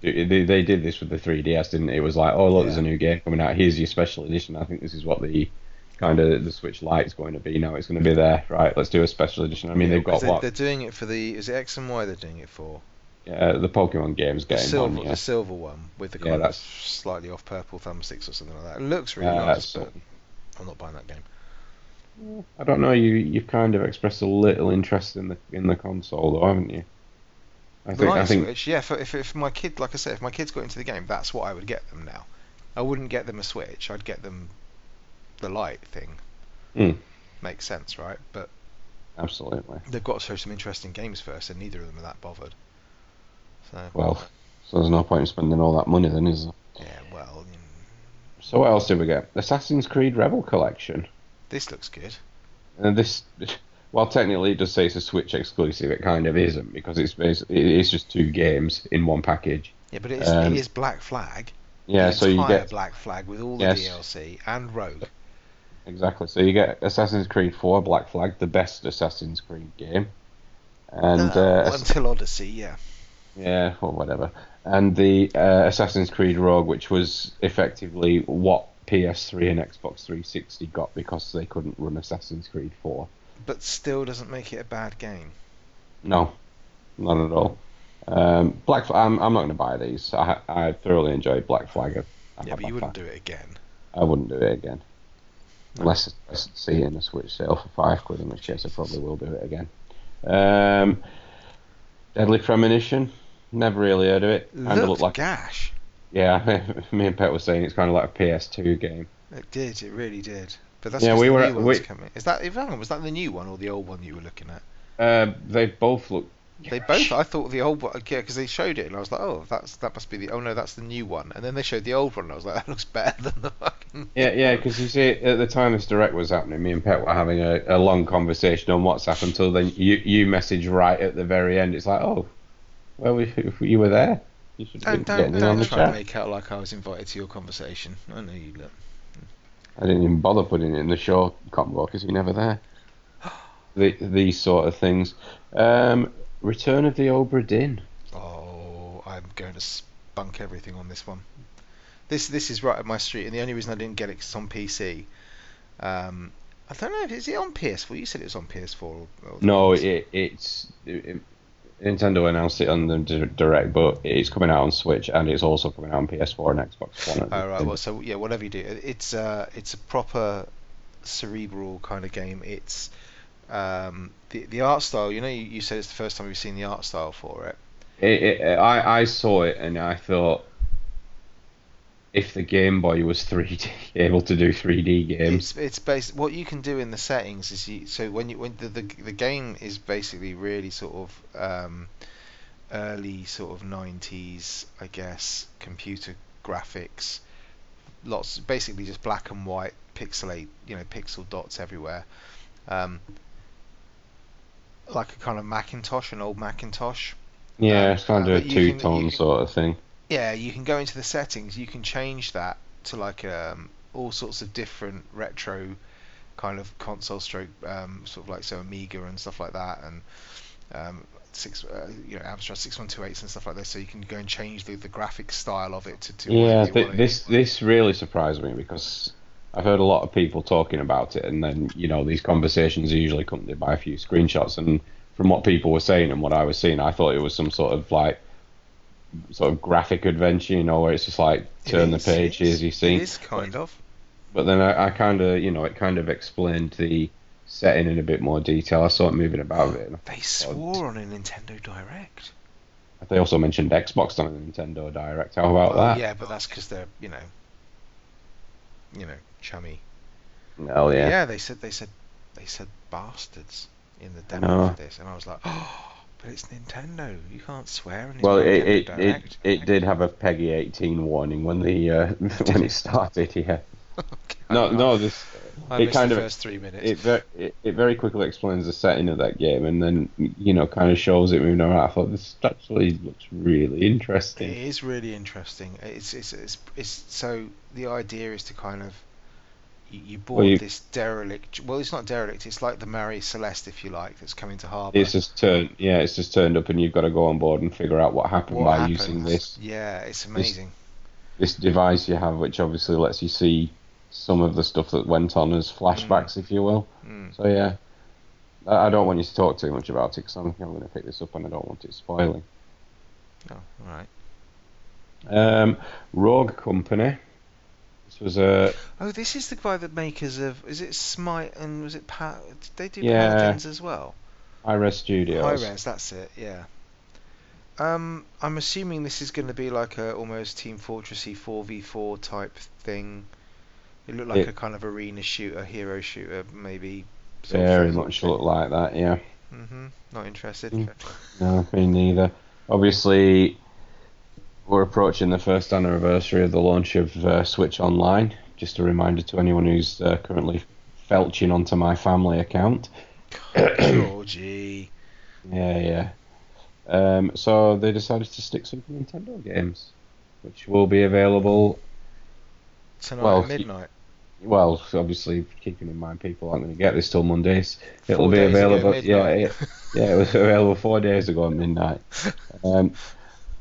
They, they did this with the 3DS, didn't it? It was like, oh, look, there's a new game coming out. Here's your special edition. I think this is what the kind of the Switch Lite is going to be now. It's going to be there, right? Let's do a special edition. I mean, they've got they, what? They're doing it for the is it X and Y they're doing it for Uh, the Pokemon games the getting silver one, yeah. the silver one with the Yeah, kind of that's- slightly off purple thumbsticks or something like that. It looks really Uh, nice, but I'm not buying that game. I don't know. You you've kind of expressed a little interest in the in the console, though, haven't you? I The think I light think switch, yeah. If, if if my kid, like I said, if my kids got into the game, that's what I would get them now. I wouldn't get them a switch. I'd get them the light thing. Mm. Makes sense, right? But absolutely. they've got to show some interesting games first, and neither of them are that bothered. So Well, so there's no point in spending all that money then, is there? yeah, well, So what else did we get? Assassin's Creed Rebel Collection. this looks good. And this, well, technically it does say it's a Switch exclusive. It kind of isn't because it's basically it's just two games in one package. Yeah, but it is, Um, it is Black Flag. Yeah, so you get Black Flag with all the Yes. DLC and Rogue. exactly. So you get Assassin's Creed 4 Black Flag, the best Assassin's Creed game, and Uh, uh, until Odyssey, yeah. Yeah, or whatever. And the uh, Assassin's Creed Rogue, which was effectively what PS3 and Xbox 360 got because they couldn't run Assassin's Creed 4. But still doesn't make it a bad game. No, not at all. Um, Black, I'm, I'm not going to buy these. I, I thoroughly enjoyed Black Flag. I, Yeah, but you wouldn't do it again. I wouldn't do it again. No. Unless I see it in a Switch sale for five quid, in which case I probably will do it again. Um, Deadly Premonition. Never really heard of it. Kind of Looked like gash. Yeah, me and Pet were saying it's kind of like a PS2 game. It did. It really did. But that's Yeah, we the were new at- one's we- coming. Is that? On, was that the new one or the old one you were looking at? Uh, they both look. They both. I thought the old one. Yeah, because they showed it, and I was like, oh, that's that must be the. Oh no, that's the new one. And then they showed the old one, and I was like, that looks better than the fucking. Yeah, yeah, because you see, at the time this direct was happening, me and Pet were having a, a long conversation on WhatsApp until then you you message right at the very end. It's like, oh, well, we, if you were there. You should Don't don't, don't the try chat. make out like I was invited to your conversation. I know you look. I didn't even bother putting it in the show combo because you're never there. the, these sort of things. Um, Return of the Obra Dinn. Oh, I'm going to spunk everything on this one. This this is right up my street, and the only reason I didn't get it is on PC. Um, I don't know if is it on PS4. You said it was on PS4. Or, or No, it, it's it, Nintendo announced it on the direct, but it's coming out on Switch and it's also coming out on PS4 and Xbox One. Oh right, well, so yeah, whatever you do, it's uh, it's a proper cerebral kind of game. It's um, the the art style. You know, you, you said it's the first time you've seen the art style for it. It, it, I I saw it and I thought, if the Game Boy was 3D, able to do 3D games, It's it's based. What you can do in the settings is you. So when you when the the, the game is basically really sort of um, early sort of 90s, I guess, computer graphics. Lots, basically just black and white, pixelate, you know, pixel dots everywhere. Um, like a kind of Macintosh, an old Macintosh. yeah, um, it's kind of a but you can- two tone can- sort of thing. Yeah, you can go into the settings. You can change that to like um, all sorts of different retro kind of console stroke, um, sort of like so Amiga and stuff like that, and um, six, uh, you know, Amstrad six one two eights and stuff like this. So you can go and change the, the graphic style of it to. to Yeah, th- this this really surprised me because I've heard a lot of people talking about it, and then you know these conversations are usually accompanied by a few screenshots. And from what people were saying and what I was seeing, I thought it was some sort of like sort of graphic adventure, you know, where it's just like turn the is, page, it is. here's your scene. It is kind of. But then I, I kind of, you know, it kind of explained the setting in a bit more detail. I saw it moving about a bit. They swore on a Nintendo Direct. They also mentioned Xbox on the Nintendo Direct. How about that? yeah, but that's because they're you know, you know, chummy. Oh yeah. Yeah, they said they said they said bastards in the demo know. for this, and I was like, oh, but it's Nintendo. You can't swear in Well, it, it, it, it did have a PEGI 18 warning when the uh, when it started. Yeah. Okay, No, no. This I it kind of first three minutes. it, ver- it it very quickly explains the setting of that game, and then you know kind of shows it moving around. I thought this actually looks really interesting. It is really interesting. It's, it's it's it's so the idea is to kind of you, you board Well, you- this derelict. Well, it's not derelict. It's like the Mary Celeste, if you like, that's coming to harbour. It's just turned, yeah, it's just turned up, and you've got to go on board and figure out what happened What by using this Yeah, it's amazing. this device you have, which obviously lets you see some of the stuff that went on as flashbacks, if you will. Mm. So yeah, I I don't want you to talk too much about it because I'm, I'm going to pick this up and I don't want it spoiling. Oh, all right. Um, Rogue Company. This was a Oh, this is the by the makers of. Is it Smite and was it pa- Did they do Yeah. Paladins as well? Hi-Rez Studios. High res, that's it. Yeah. Um, I'm assuming this is going to be like a almost Team Fortressy 4v4 type thing. It looked like It- a kind of arena shooter, hero shooter, maybe. Very much look like that, yeah. Mhm. Not interested. Mm. No, me neither. Obviously, we're approaching the first anniversary of the launch of uh, Switch Online. Just a reminder to anyone who's uh, currently felching onto my family account. Georgie. Yeah, yeah. Um, so they decided to stick some Nintendo games, which will be available. Tonight Well, at midnight. Well, obviously, keeping in mind people aren't going to get this till Mondays. It'll Four be available. yeah, it, yeah, it was available four days ago at midnight. Um,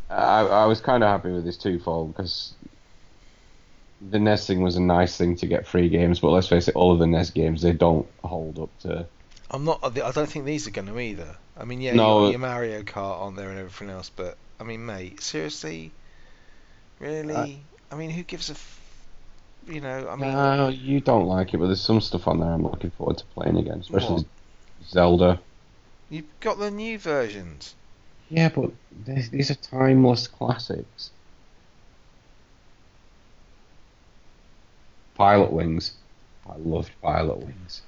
I, I was kind of happy with this twofold because the NES thing was a nice thing to get free games, but let's face it, all of the NES games they don't hold up to. I'm not. I don't think these are going to either. I mean, yeah, No. you got your Mario Kart on there and everything else, but I mean, mate, seriously, really? I- I mean, who gives a? F- you know, I mean, No, you don't like it, but there's some stuff on there I'm looking forward to playing again, especially What? Zelda. you've got the new versions. Yeah, but these these are timeless classics. Pilotwings. I loved Pilotwings.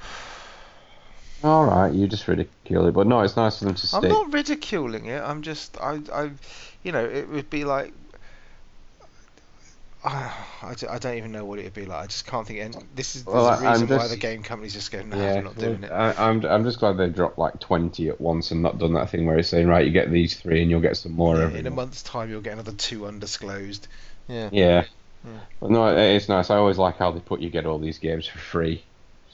Alright, you just ridicule it, but no, it's nice for them to I'm stick. not ridiculing it. I'm just, I, I, you know, it would be like. I, d- I don't even know what it would be like. I just can't think. And this is there's Well, a I'm reason why the game companies just go, no, yeah, I'm not doing it. I, I'm I'm just glad they dropped like twenty at once and not done that thing where it's saying right, you get these three and you'll get some more Yeah, every in a month's time, you'll get another two undisclosed. Yeah. Yeah. Hmm. But no, it- it's nice. I always like how they put you get all these games for free.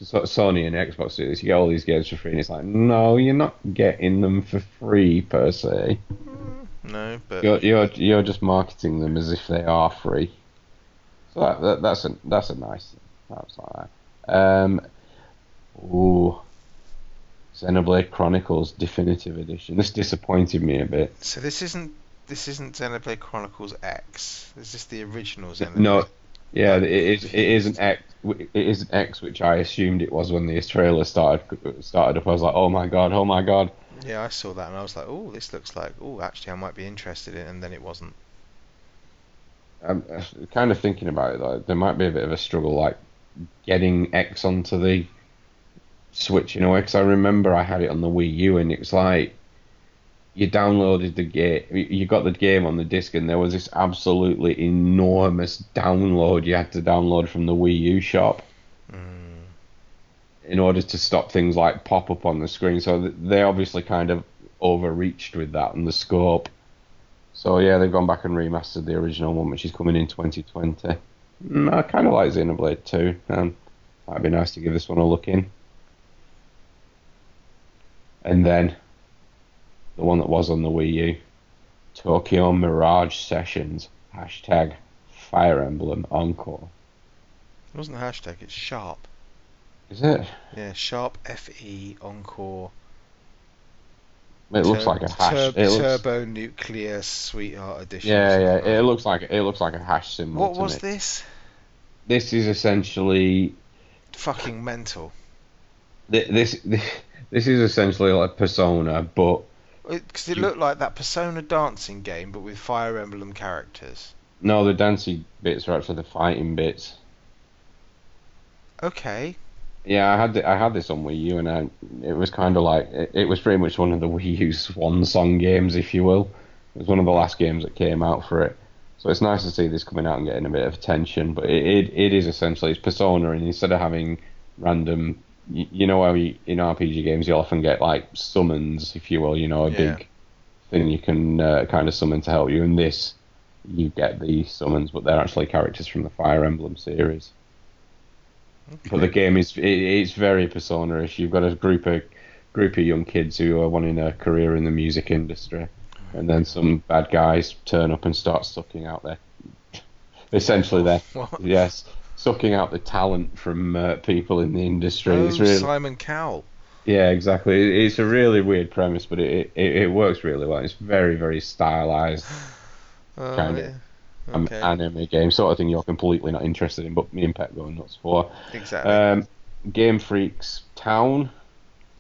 So- Sony and Xbox do this. You get all these games for free, and it's like, no, you're not getting them for free per se. No, but You're you're you're just marketing them as if they are free. So that, that that's a that's a nice thing. That's like that. Um, ooh, Xenoblade Chronicles Definitive Edition. This disappointed me a bit. so this isn't this isn't Xenoblade Chronicles X. This is the original Xenoblade. No, yeah, it is it is an X. It is an X, which I assumed it was when the trailer started started up. I was like, oh my god, oh my god. Yeah, I saw that and I was like, oh, this looks like, oh, actually, I might be interested in, and then it wasn't. I'm uh, kind of thinking about it. Like, there might be a bit of a struggle, like getting X onto the Switch in a way. Because I remember I had it on the Wii U, and it's like you downloaded the game, you got the game on the disc, and there was this absolutely enormous download you had to download from the Wii U shop Mm. in order to stop things like pop up on the screen. So they obviously kind of overreached with that and the scope. So yeah, they've gone back and remastered the original one, which is coming in 2020. Mm, I kind of like Xenoblade 2, and might be nice to give this one a look in. And then the one that was on the Wii U, Tokyo Mirage Sessions hashtag Fire Emblem Encore. It wasn't a hashtag, it's Sharp. Is it? Yeah, Sharp FE Encore. It looks Tur- like a hash. Tur- it looks, Turbo Nuclear Sweetheart Edition. Yeah, yeah. like It looks like it looks like a hash symbol. What was me. this? This is essentially Fucking mental. thi- this. This is essentially like Persona, but Because it You- looked like that Persona dancing game, but with Fire Emblem characters. no, the dancing bits are actually the fighting bits. Okay. Yeah, I had the, I had this on Wii U, and I, it was kind of like it, it was pretty much one of the Wii U's swan song games, if you will. It was one of the last games that came out for it, so it's nice to see this coming out and getting a bit of attention. But it it, it is essentially it's Persona, and instead of having random, you, you know how you, in RPG games you often get like summons, if you will, you know, a Yeah. big thing you can uh, kind of summon to help you. In this, you get the summons, but they're actually characters from the Fire Emblem series. But the game is it, it's very persona-ish. You've got a group of group of young kids who are wanting a career in the music industry, and then some bad guys turn up and start sucking out their essentially their What? yes sucking out the talent from uh, people in the industry. Oh, it's really Simon Cowell. yeah exactly. It- It's a really weird premise, but it it, it works really well. It's very very stylized Oh, Kinda. yeah. um, Okay. anime game, sort of thing you're completely not interested in, but me and Pet go nuts for. exactly. Um, Game Freak's Town.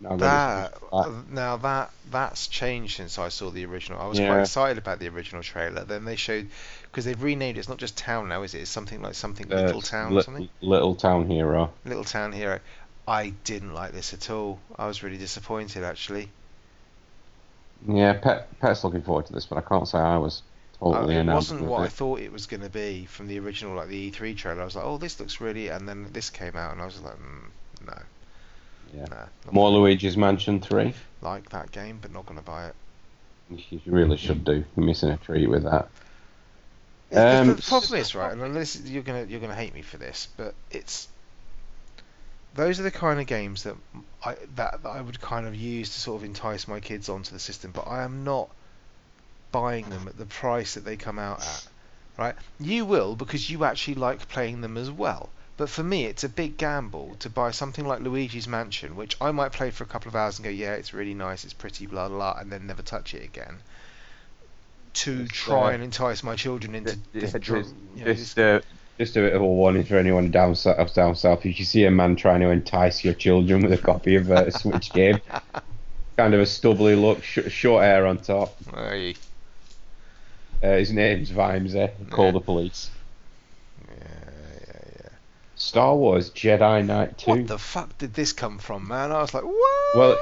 Now got that uh, now that that's changed since I saw the original. I was Yeah. quite excited about the original trailer. Then they showed because they've renamed it. It's not just Town now, is it? It's something like something uh, Little Town or Li- something. Little Town Hero. Little Town Hero. I didn't like this at all. I was really disappointed actually. Yeah, Pet Pet's looking forward to this, but I can't say I was Uh, it wasn't what I thought it was going to be from the original, like the E3 trailer. I was like, oh, this looks really, and then this came out, and I was like, mm, no, Yeah. nah, More Luigi's Mansion 3. like that game, but not going to buy it. You really should do. You're missing a treat with that. The- Um, the problem is right, and this, you're gonna you're gonna hate me for this, but it's those are the kind of games that I that, that I would kind of use to sort of entice my kids onto the system, but I am not buying them at the price that they come out at. Right? You will because you actually like playing them as well. But for me, it's a big gamble to buy something like Luigi's Mansion, which I might play for a couple of hours and go, yeah, it's really nice, it's pretty, blah blah, blah and then never touch it again. To It's, try uh, and entice my children into this, just, you know, just, uh, just a bit of a warning for anyone down south. Down south, if you see a man trying to entice your children with a copy of a Switch game, kind of a stubbly look, sh- short hair on top. Hey. Uh, his name's Vimesy. Call Yeah. the police. Yeah, yeah, yeah. Star Wars Jedi Knight Two. What the fuck did this come from, man? I was like, what? Well,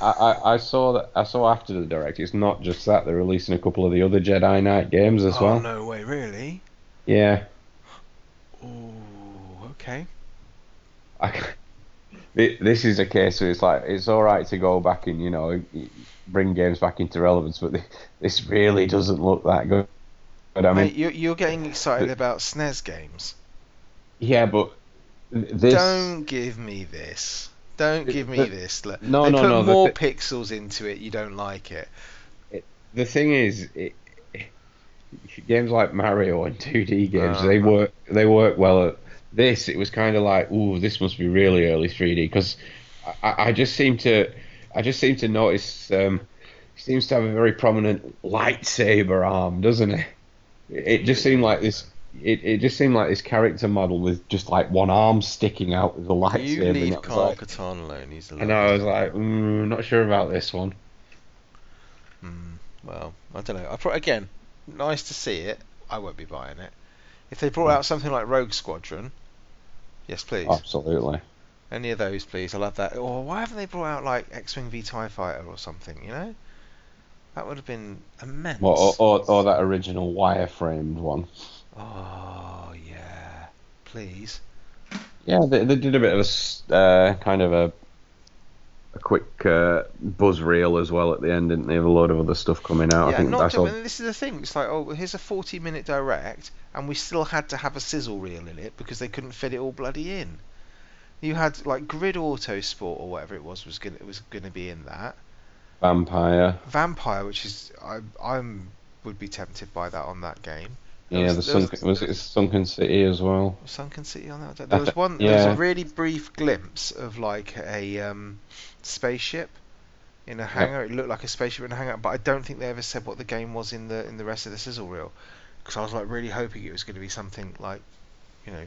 I, I, I saw that. I saw after the direct. It's not just that they're releasing a couple of the other Jedi Knight games as oh well. no way, really? Yeah, Ooh, okay. I, this is a case where it's like it's all right to go back and you know bring games back into relevance, but this really doesn't look that good. But I mean, Mate, you're, you're getting excited about SNES games. yeah, but this Don't give me this. Don't give me The- this. Look, no, they no, put no, more thi- pixels into it. You don't like it. the thing is, it, games like Mario and 2D games, Uh. they work they work well. At this, it was kind of like, ooh, this must be really early 3D because I, I just seem to I just seem to notice um, he seems to have a very prominent lightsaber arm, doesn't it? It just seemed like this. It, it just seemed like this character model with just like one arm sticking out with a lightsaber. you and leave it was Carl like- Katarn alone. He's and I was like, mm, not sure about this one. Hmm, well, I don't know. I pro- again, nice to see it. I won't be buying it. If they brought Hmm. out something like Rogue Squadron, yes, please. Absolutely. Any of those, please. I love that. Or why haven't they brought out like X-wing v Tie Fighter or something? You know, that would have been immense. Well, or, or, or that original wireframed one. Oh yeah, please. Yeah, they, they did a bit of a uh, kind of a a quick uh, buzz reel as well at the end, didn't they? Have a load of other stuff coming out. I yeah, think not that's all. this is the thing. It's like, oh, here's a 40-minute direct, and we still had to have a sizzle reel in it because they couldn't fit it all bloody in. You had like Grid Auto Sport or whatever it was was gonna was gonna be in that. Vampyr. Vampyr, which is I I'm would be tempted by that on that game. There Yeah, was- the there was- Sunken, was it Sunken City as well? Sunken City on that? There was one. There was a really brief glimpse of like a um, spaceship in a hangar. It looked like a spaceship in a hangar, but I don't think they ever said what the game was in the in the rest of the sizzle reel. Because I was like really hoping it was going to be something like, you know,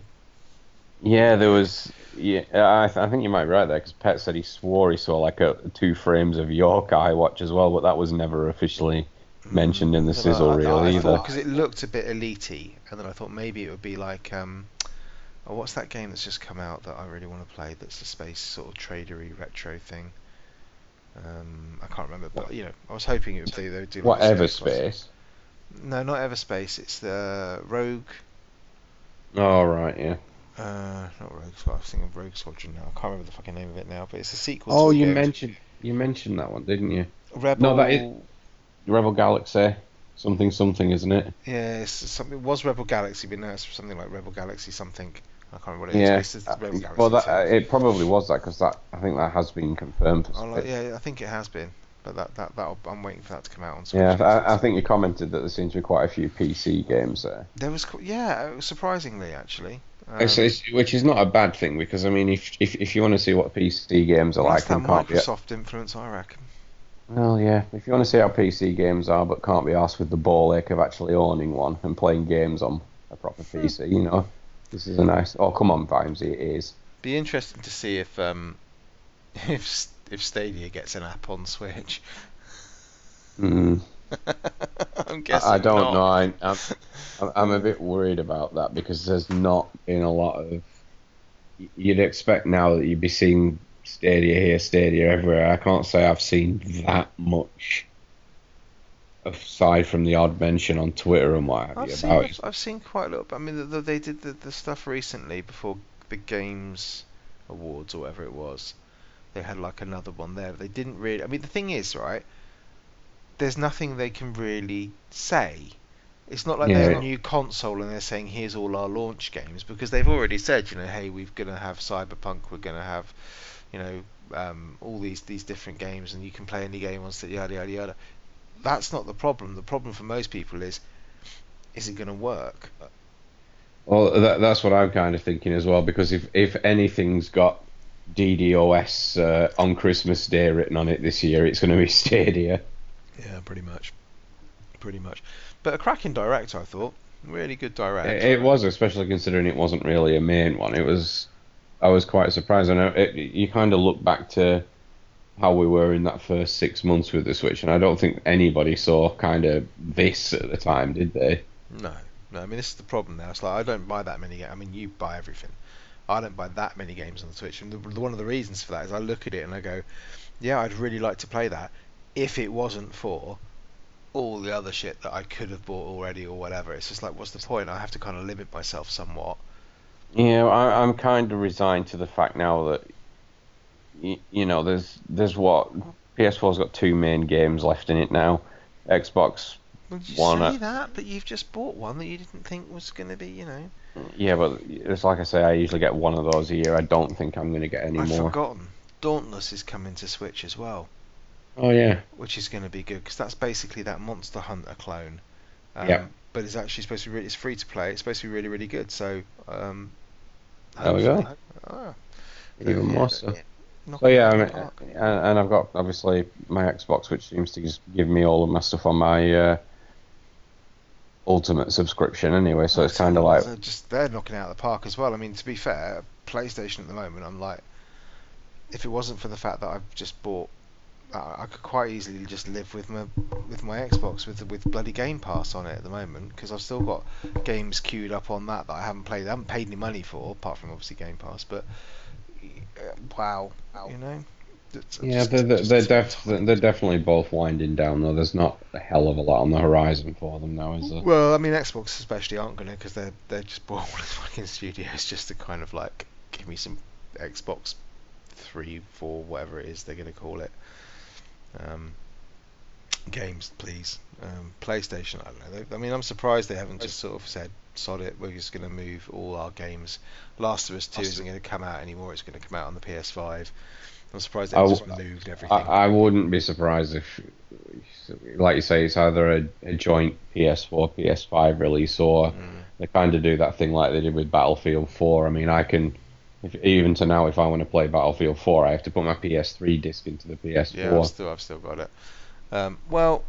Yeah, there was. Yeah, I, th- I think you might be right there because Pet said he swore he saw like a two frames of York Watch as well, but that was never officially mentioned in the sizzle reel either. because it looked a bit elitey, and then I thought maybe it would be like, um, oh, what's that game that's just come out that I really want to play? That's a space sort of tradery retro thing. Um, I can't remember, but you know, I was hoping it would be they would do like Whatever space space. No, not Everspace. It's the Rogue. Oh right, yeah. Uh, not Rogue Squadron. I was thinking of Rogue Squadron now. I can't remember the fucking name of it now, but it's a sequel. Oh, to the you game. mentioned you mentioned that one, didn't you? Rebel. No, that is- Rebel Galaxy, something something, isn't it? Yeah, it's something. It was Rebel Galaxy, but now it's something like Rebel Galaxy something. I can't remember what it is. Yeah. Rebel Galaxy. Well, that, uh, it probably was that because that I think that has been confirmed. Oh, like, yeah, I think it has been, but that that that I'm waiting for that to come out on Switch. Yeah, I, I think you commented that there seems to be quite a few PC games there. there was yeah, surprisingly actually. Um, it's- which is not a bad thing because I mean, if if, if you want to see what PC games are like that Microsoft influence, I reckon. well, yeah, if you want to see how PC games are but can't be asked with the ball ache of actually owning one and playing games on a proper Hmm. PC, you know, this is a nice. Oh, come on, Vimesy, it is. Be interesting to see if um if if Stadia gets an app on Switch. Mm. I'm guessing I, I don't not. know. I, I'm, I'm- I'm a bit worried about that because there's not been a lot of. You'd expect now that you'd be seeing Stadia here, Stadia everywhere. I can't say I've seen that much. Aside from the odd mention on Twitter and what have I've you seen about it. I've seen quite a little. I mean, the, the, they did the, the stuff recently before the games awards or whatever it was. They had like another one there. They didn't really. I mean, the thing is, right? There's nothing they can really say. It's not like Yeah. a new console and they're saying here's all our launch games because they've already said, you know, hey, we're gonna have Cyberpunk, we're gonna have, you know, um, all these these different games and you can play any game on yada yada yada. That's not the problem. The problem for most people is, is it going to work? Well, that, that's what I'm kind of thinking as well because if if anything's got DDoS uh, on Christmas Day written on it this year, it's going to be Stadia. Yeah, pretty much. Pretty much. But a cracking direct, I thought. Really good direct. It, it was, especially considering it wasn't really a main one. It was, I was quite surprised. I know it, you kind of look back to how we were in that first six months with the Switch, and I don't think anybody saw kind of this at the time, did they? No, no. I mean, this is the problem now. It's like I don't buy that many. Ga- I mean, you buy everything. I don't buy that many games on the Switch, and the, the, one of the reasons for that is I look at it and I go, yeah, I'd really like to play that if it wasn't for all the other shit that I could have bought already or whatever. It's just like, what's the point? I have to kind of limit myself somewhat. Yeah, I, I'm kind of resigned to the fact now that, you, you know, there's there's what PS4's got two main games left in it now. Xbox Well, you one. say at- that, but you've just bought one that you didn't think was going to be, you know. Yeah, but it's like I say, I usually get one of those a year. I don't think I'm going to get any I've more. forgotten. Dauntless is coming to Switch as well, Oh yeah, which is going to be good because that's basically that Monster Hunter clone. Um, Yeah. But it's actually supposed to be. Really, it's free to play. It's supposed to be really, really good. So. Um, There we go. Ah, even yeah, more so. knock So yeah, I mean, and, and I've got obviously my Xbox, which seems to just give me all of my stuff on my uh, Ultimate subscription anyway. So it's kind of like they're just they're knocking it out of the park as well. I mean, to be fair, PlayStation at the moment, I'm like, if it wasn't for the fact that I've just bought, I I could quite easily just live with my with my Xbox with with bloody Game Pass on it at the moment because I've still got games queued up on that that I haven't played. I haven't paid any money for, apart from obviously Game Pass. But uh, wow, you know. It's- yeah, just- they're they're, they're, def- they're definitely both winding down though. There's not a hell of a lot on the horizon for them now, is there? Well, I mean, Xbox especially aren't going to because they're they're just bought all these fucking studios just to kind of like give me some Xbox three, four, whatever it is they're going to call it. Um, games, please. Um, PlayStation, I don't know. They, I mean, I'm surprised they haven't just sort of said, "Sod it, we're just going to move all our games." Last of Us Two Last isn't going to come out anymore. It's going to come out on the PS5. I'm surprised they've just moved everything. I, I wouldn't be surprised if, like you say, it's either a, a joint PS4, PS5 release, or Mm. they kind of do that thing like they did with Battlefield 4. I mean, I can, if, even to now, if I want to play Battlefield 4, I have to put my PS3 disc into the PS4. yeah, I've still I've still got it. Um, well,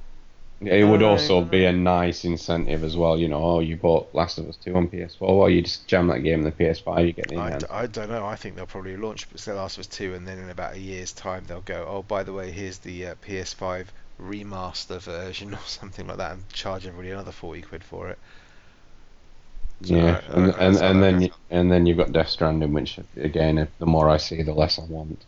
It would also be a nice incentive as well. You know, oh, you bought Last of Us 2 on PS4, well, you just jam that game in the PS5, you get the I, enhanced. d- I don't know. I think they'll probably launch The Last of Us 2 and then in about a year's time they'll go, oh, by the way, here's the uh, PS5 remaster version or something like that and charge everybody another 40 quid for it. So yeah, I- I and, and, and then you, and then you've got Death Stranding, which again, if the more I see, the less I want.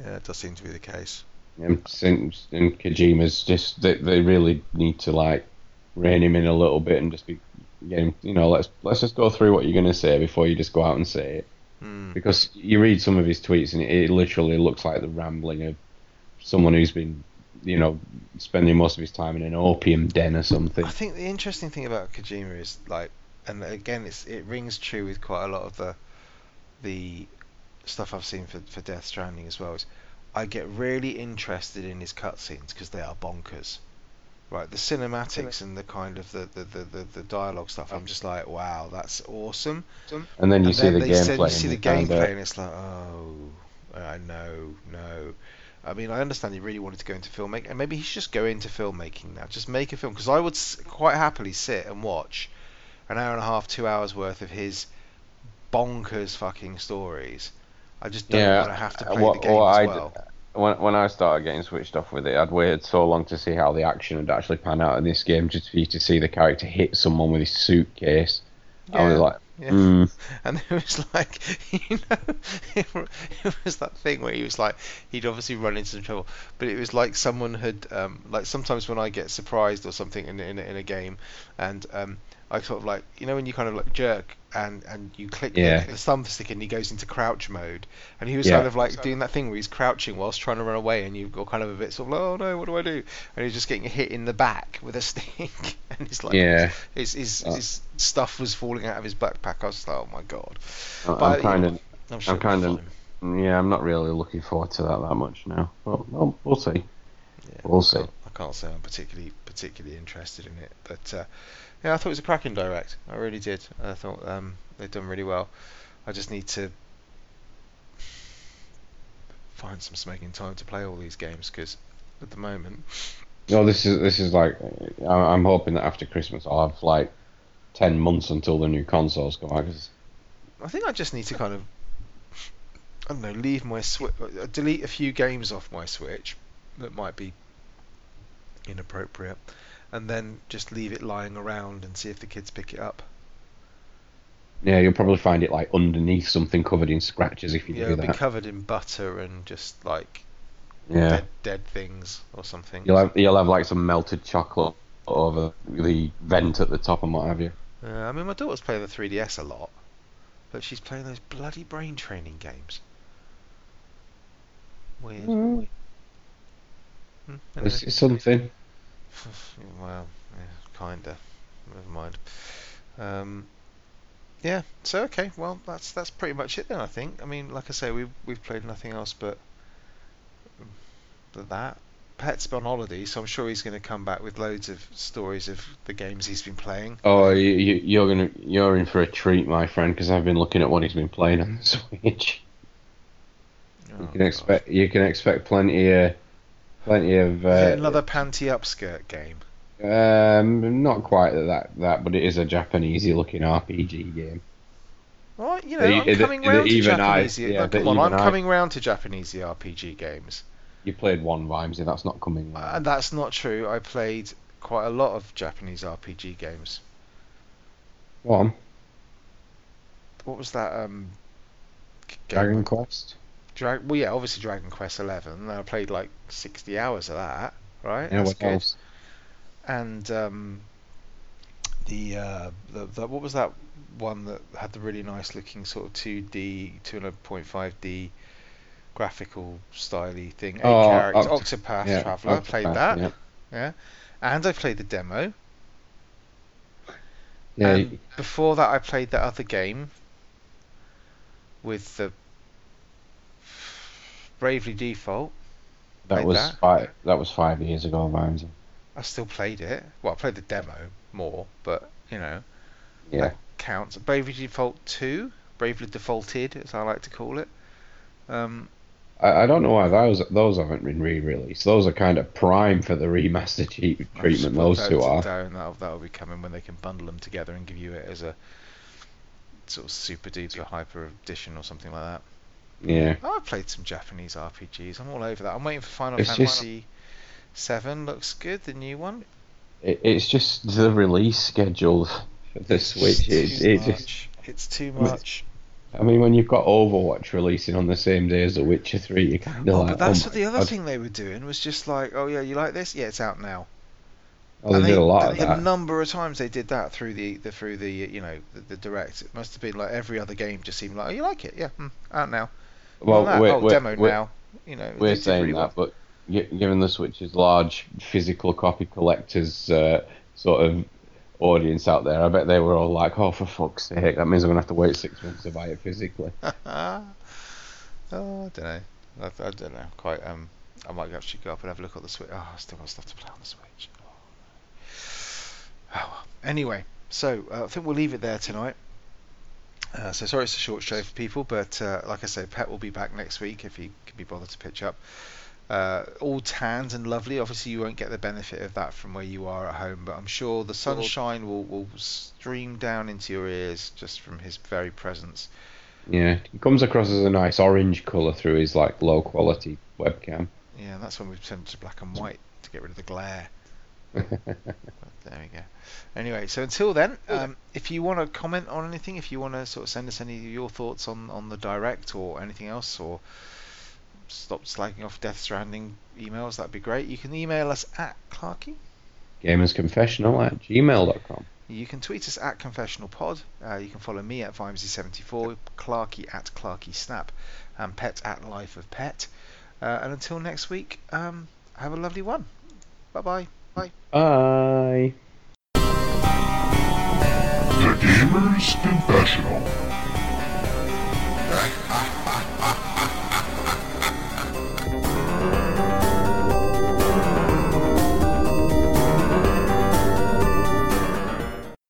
Yeah, it does seem to be the case. And and Kojima's just they, they really need to like rein him in a little bit and just be getting you know let's let's just go through what you're gonna say before you just go out and say it Hmm. because you read some of his tweets and it, it literally looks like the rambling of someone who's been you know spending most of his time in an opium den or something. I think the interesting thing about Kojima is like, and again, it's it rings true with quite a lot of the the stuff I've seen for for Death Stranding as well. Is I get really interested in his cutscenes because they are bonkers. Right, the cinematics and the kind of the, the, the, the, dialogue stuff, I'm just like, wow, that's awesome. And then you see the gameplay. you see the gameplay, and it's like, oh, I know, no. I mean, I understand he really wanted to go into filmmaking, and maybe he should just go into filmmaking now. Just make a film, because I would s- quite happily sit and watch an hour and a half, two hours worth of his bonkers fucking stories. I just don't Yeah, want to have to uh, play what- the game what as I d- well. when when I started getting switched off with it, I'd waited so long to see how the action would actually pan out in this game, just for you to see the character hit someone with his suitcase. I was like, yeah. hmm. And it was like, you know, it, it was that thing where he was like, he'd obviously run into some trouble, but it was like someone had, um, like sometimes when I get surprised or something in in, a- in a game, and um, I sort of like, you know, when you kind of like jerk and and you click Yeah. the, the thumbstick and he goes into crouch mode, and he was Yeah. kind of like doing that thing where he's crouching whilst trying to run away, and you've got kind of a bit sort of like, oh no, what do I do? And he's just getting hit in the back with a stick, and he's like, Yeah. his his, Uh. his stuff was falling out of his backpack. I was like, oh my god. But, I'm you kind know, of, I'm sure I'm kind of, fine. yeah, I'm not really looking forward to that that much now. But well, we'll see. Yeah, we'll see. I can't say I'm particularly particularly interested in it, but uh, yeah, I thought it was a cracking direct. I really did. I thought um, they've done really well. I just need to find some smoking time to play all these games because at the moment, No, this is this is like, I'm hoping that after Christmas I'll have like ten months until the new consoles come out. 'cause- I think I just need to kind of I don't know, leave my Switch, delete a few games off my Switch that might be inappropriate, and then just leave it lying around and see if the kids pick it up. yeah, you'll probably find it like underneath something covered in scratches if you Yeah, do it'll be covered in butter and just like Yeah, dead, dead things or something. you'll have you'll have like some melted chocolate over the vent at the top and what have you. Uh, I mean, my daughter's playing the 3DS a lot, but she's playing those bloody brain training games. Weird. Mm. Hmm, anyway. it's something. well, yeah, kinda. Never mind. Um, yeah. So okay. Well, that's that's pretty much it then. I think. I mean, like I say, we've we've played nothing else but, but that. Pet's been on holiday, so I'm sure he's going to come back with loads of stories of the games he's been playing. Oh, you, you, you're gonna you're in for a treat, my friend, because I've been looking at what he's been playing on the Switch. Oh, You can God. expect you can expect plenty of plenty of Is it uh, another panty upskirt game. um not quite that that, but it is a Japanesey looking RPG game. Well, you know, The- I'm the- coming the round to even I- Japanese. yeah, come on, I'm I- coming round to Japanese RPG games. You played one Vimesy, that's not coming. Uh, And that's not true. I played quite a lot of Japanese RPG games. Go on, What was that? Um, game? Dragon Quest. Dra- well, yeah, obviously Dragon Quest Eleven. I played like 60 hours of that. Right, Yeah, that's what good. else? And um, the, uh, the the what was that one that had the really nice looking sort of 2D, 2.5D graphical styly thing? Eight Oh, characters, Oct- Octopath Yeah, Traveler. Played that. Yeah, Yeah, and I played the demo. yeah and before that, I played that other game with the Bravely Default. that was that. five. That was five years ago, Vimesy. I still played it. Well, I played the demo more, but you know Yeah, that counts. Bravely Default 2, Bravely Defaulted, as I like to call it. Um, I, I don't know why those those haven't been re-released. Those are kind of prime for the remaster cheap I'll just treatment. Those two are. Down. That'll, that'll be coming when they can bundle them together and give you it as a sort of super duper hyper edition or something like that. Yeah. Oh, I've played some Japanese RPGs. I'm all over that. I'm waiting for Final It's just- Fantasy Seven. Looks good, the new one. It, it's just the release schedule for the Switch. It's It, too it just, much. It's too much. I mean, when you've got Overwatch releasing on the same day as The Witcher 3, you kind of Oh, like. but that's oh what the other God. thing they were doing was just like, oh yeah, you like this? Yeah, it's out now. Oh, they did a lot of the number of times they did that through the, the through the you know the, the direct. It must have been like every other game just seemed like, oh, you like it? Yeah, hmm, out now. Well, that, we're, oh, we're, demo we're, now. You know, we're saying really that, well. but given the Switch's large physical copy collectors uh, sort of audience out there, I bet they were all like, "Oh, for fuck's sake, that means I'm gonna have to wait six months to buy it physically." oh, I don't know. I, I don't know. Quite. Um, I might actually go up and have a look at the Switch. Oh, I still got stuff to play on the Switch. Oh. Anyway, so uh, I think we'll leave it there tonight. Uh, so sorry it's a short show for people, but uh, like I said, Pet will be back next week if he can be bothered to pitch up. Uh, all tanned and lovely. Obviously, you won't get the benefit of that from where you are at home, but I'm sure the sunshine will, will stream down into your ears just from his very presence. Yeah, he comes across as a nice orange colour through his like low quality webcam. Yeah, that's when we've turned to black and white to get rid of the glare. But there we go. Anyway, so until then, um, if you want to comment on anything, if you want to sort of send us any of your thoughts on, on the direct or anything else, or stop slagging off Death Stranding emails, that'd be great. You can email us at Clarky. Gamersconfessional at gmail.com. You can tweet us at ConfessionalPod. Uh, you can follow me at Vimesy74, Clarky at Clarky Snap, and Pet at Life of Pet. Uh, and until next week, um, have a lovely one. Bye bye. Bye. Bye. The Gamer's Confessional.